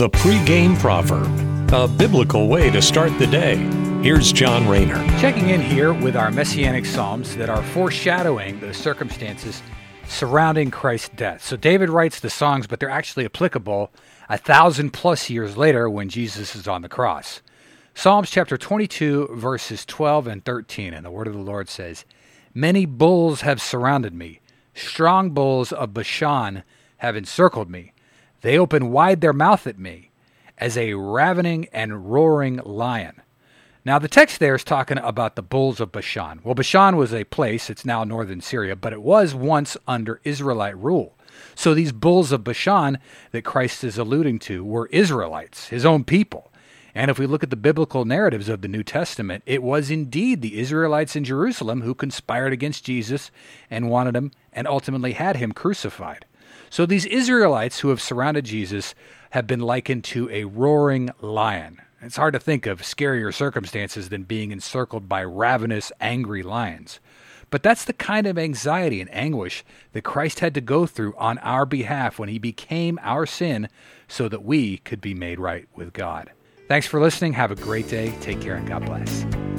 The pregame proverb, a biblical way to start the day. Here's John Rayner. Checking in here with our messianic psalms that are foreshadowing the circumstances surrounding Christ's death. So David writes the songs, but they're actually applicable a thousand plus years later when Jesus is on the cross. Psalms chapter 22, verses 12 and 13, and the word of the Lord says, Many bulls have surrounded me, strong bulls of Bashan have encircled me. They open wide their mouth at me as a ravening and roaring lion. Now, the text there is talking about the bulls of Bashan. Well, Bashan was a place, it's now northern Syria, but it was once under Israelite rule. So these bulls of Bashan that Christ is alluding to were Israelites, his own people. And if we look at the biblical narratives of the New Testament, it was indeed the Israelites in Jerusalem who conspired against Jesus and wanted him and ultimately had him crucified. So these Israelites who have surrounded Jesus have been likened to a roaring lion. It's hard to think of scarier circumstances than being encircled by ravenous, angry lions. But that's the kind of anxiety and anguish that Christ had to go through on our behalf when he became our sin so that we could be made right with God. Thanks for listening. Have a great day. Take care and God bless.